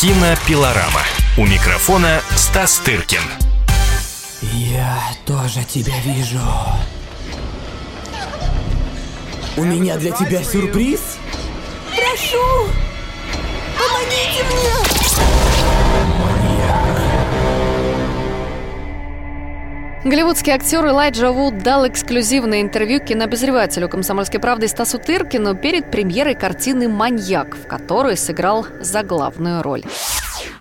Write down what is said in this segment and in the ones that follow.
Кинопилорама. У микрофона Стас Тыркин. Я тоже тебя вижу. У меня для тебя сюрприз? Прошу! Помогите мне! Голливудский актер Элайджа Вуд дал эксклюзивное интервью кинообозревателю «Комсомольской правды» Стасу Тыркину перед премьерой картины «Маньяк», в которой сыграл заглавную роль.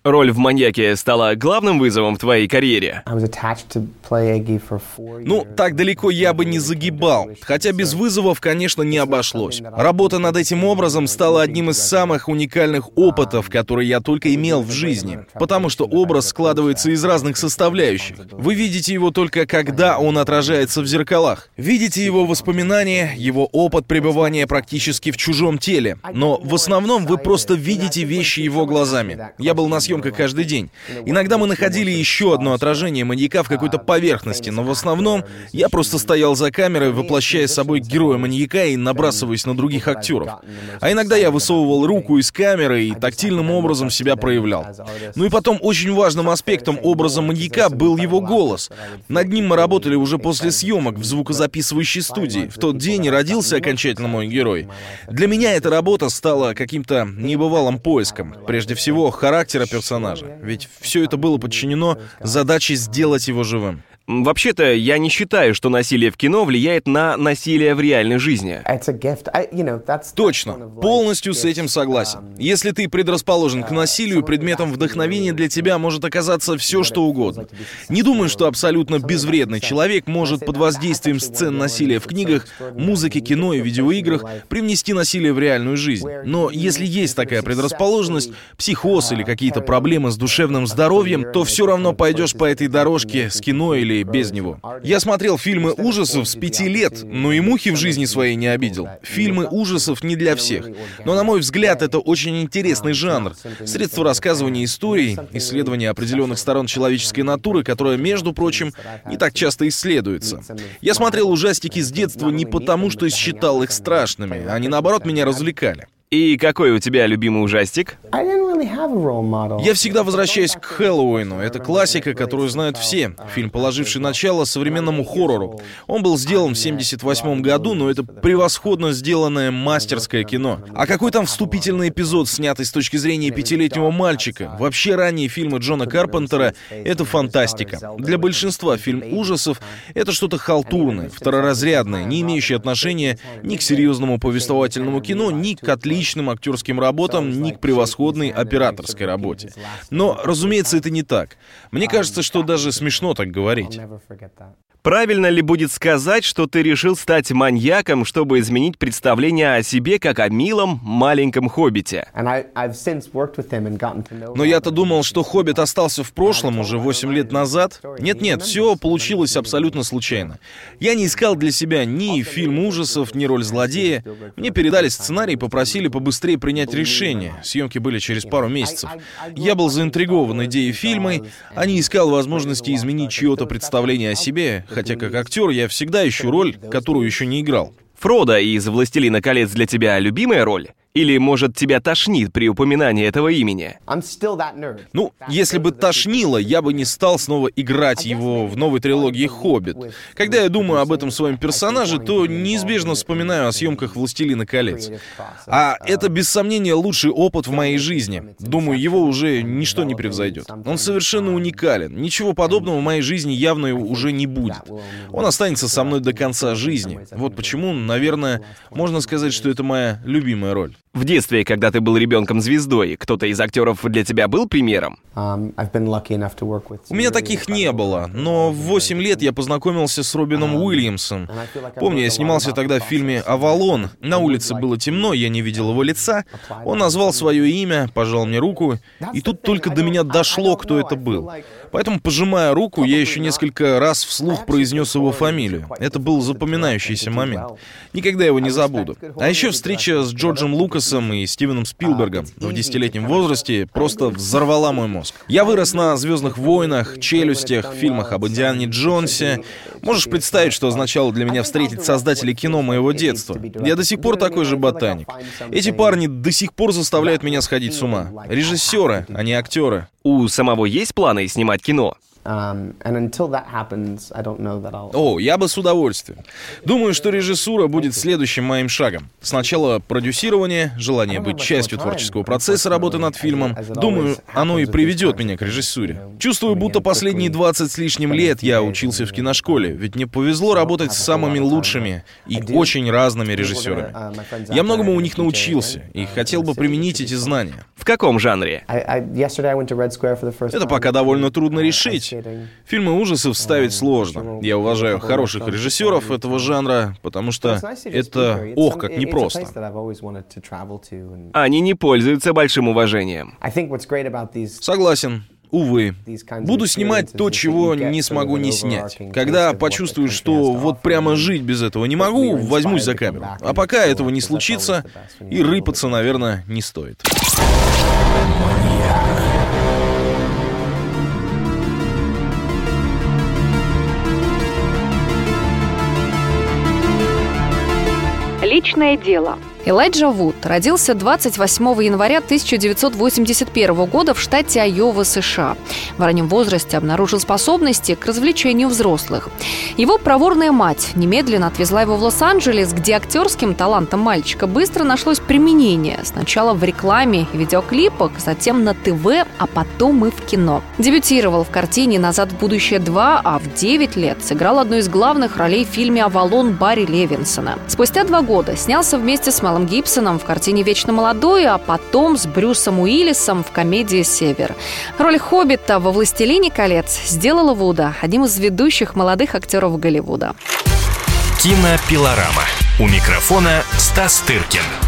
Роль в «Маньяке» стала главным вызовом в твоей карьере? Ну, так далеко я бы не загибал. Хотя без вызовов, конечно, не обошлось. Работа над этим образом стала одним из самых уникальных опытов, которые я только имел в жизни. Потому что образ складывается из разных составляющих. Вы видите его только когда он отражается в зеркалах. Видите его воспоминания, его опыт пребывания практически в чужом теле. Но в основном вы просто видите вещи его глазами. Я был на съемках каждый день. Иногда мы находили еще одно отражение маньяка в какой-то поверхности, но в основном я просто стоял за камерой, воплощая собой героя маньяка и набрасываясь на других актеров. А иногда я высовывал руку из камеры и тактильным образом себя проявлял. Ну и потом очень важным аспектом образа маньяка был его голос. Над ним мы работали уже после съемок в звукозаписывающей студии. В тот день и родился окончательно мой герой. Для меня эта работа стала каким-то небывалым поиском. Прежде всего, характера персонажа. Ведь все это было подчинено задаче сделать его живым. Вообще-то, я не считаю, что насилие в кино влияет на насилие в реальной жизни. Точно. Полностью с этим согласен. Если ты предрасположен к насилию, предметом вдохновения для тебя может оказаться все, что угодно. Не думаю, что абсолютно безвредный человек может под воздействием сцен насилия в книгах, музыке, кино и видеоиграх привнести насилие в реальную жизнь. Но если есть такая предрасположенность, психоз или какие-то проблемы с душевным здоровьем, то все равно пойдешь по этой дорожке с кино или без него. Я смотрел фильмы ужасов с пяти лет, но и мухи в жизни своей не обидел. Фильмы ужасов не для всех. Но, на мой взгляд, это очень интересный жанр. Средство рассказывания историй, исследования определенных сторон человеческой натуры, которое, между прочим, не так часто исследуется. Я смотрел ужастики с детства не потому, что считал их страшными, они, наоборот, меня развлекали. И какой у тебя любимый ужастик? Я всегда возвращаюсь к Хэллоуину. Это классика, которую знают все. Фильм, положивший начало современному хоррору. Он был сделан в 78 году, но это превосходно сделанное мастерское кино. А какой там вступительный эпизод, снятый с точки зрения пятилетнего мальчика? Вообще ранние фильмы Джона Карпентера — это фантастика. Для большинства фильм ужасов — это что-то халтурное, второразрядное, не имеющее отношения ни к серьезному повествовательному кино, ни к отличным актерским работам, ни к превосходной операторской работе. Но, разумеется, это не так. Мне кажется, что даже смешно так говорить. Правильно ли будет сказать, что ты решил стать маньяком, чтобы изменить представление о себе как о милом маленьком хоббите? Но я-то думал, что «Хоббит» остался в прошлом уже 8 лет назад. Нет-нет, все получилось абсолютно случайно. Я не искал для себя ни фильм ужасов, ни роль злодея. Мне передали сценарий и попросили побыстрее принять решение. Съемки были через пару месяцев. Я был заинтригован идеей фильма, а не искал возможности изменить чье-то представление о себе, хотя как актер я всегда ищу роль, которую еще не играл. Фродо из «Властелина колец» для тебя любимая роль? Или, может, тебя тошнит при упоминании этого имени? Ну, если бы тошнило, я бы не стал снова играть его в новой трилогии «Хоббит». Когда я думаю об этом своем персонаже, то неизбежно вспоминаю о съемках «Властелина колец». А это, без сомнения, лучший опыт в моей жизни. Думаю, его уже ничто не превзойдет. Он совершенно уникален. Ничего подобного в моей жизни явно уже не будет. Он останется со мной до конца жизни. Вот почему, наверное, можно сказать, что это моя любимая роль. В детстве, когда ты был ребенком-звездой, кто-то из актеров для тебя был примером? Um, У меня таких не было, но в 8 лет я познакомился с Робином um, Уильямсом. Помню, я снимался тогда в фильме «Авалон». На улице было темно, я не видел его лица. Он назвал свое имя, пожал мне руку, и тут только до меня дошло, кто это был. Поэтому, пожимая руку, я еще несколько раз вслух произнес его фамилию. Это был запоминающийся момент. Никогда его не забуду. А еще встреча с Джорджем Лукасом Лукасом и Стивеном Спилбергом в десятилетнем возрасте просто взорвала мой мозг. Я вырос на «Звездных войнах», «Челюстях», фильмах об Индиане Джонсе. Можешь представить, что означало для меня встретить создателей кино моего детства. Я до сих пор такой же ботаник. Эти парни до сих пор заставляют меня сходить с ума. Режиссеры, а не актеры. У самого есть планы снимать кино? Um, and until that happens, I don't know that I'll... О, я бы с удовольствием. Думаю, что режиссура будет следующим моим шагом. Сначала продюсирование, желание быть частью творческого процесса работы над фильмом. Думаю, оно и приведет меня к режиссуре. Чувствую, будто последние 20 с лишним лет я учился в киношколе, ведь мне повезло работать с самыми лучшими и очень разными режиссерами. Я многому у них научился и хотел бы применить эти знания. В каком жанре? Это пока довольно трудно Uh, решить. Фильмы ужасов ставить сложно. Я уважаю хороших режиссеров этого жанра, потому что это, ох, как непросто. Они не пользуются большим уважением. Согласен. Увы. Буду снимать то, чего не смогу не снять. Когда почувствую, что вот прямо жить без этого не могу, возьмусь за камеру. А пока этого не случится, и рыпаться, наверное, не стоит. Manía. Личное дело. Элайджа Вуд родился 28 января 1981 года в штате Айова, США. В раннем возрасте обнаружил способности к развлечению взрослых. Его проворная мать немедленно отвезла его в Лос-Анджелес, где актерским талантом мальчика быстро нашлось применение. Сначала в рекламе и видеоклипах, затем на ТВ, а потом и в кино. Дебютировал в картине «Назад в будущее 2», а в 9 лет сыграл одну из главных ролей в фильме «Авалон» Барри Левинсона. Спустя два года снялся вместе с Мелом Гибсоном в картине «Вечно молодой», а потом с Брюсом Уиллисом в комедии «Север». Роль Хоббита во «Властелине колец» сделала Вуда одним из ведущих молодых актеров Голливуда. Кинопилорама. У микрофона Стас Тыркин.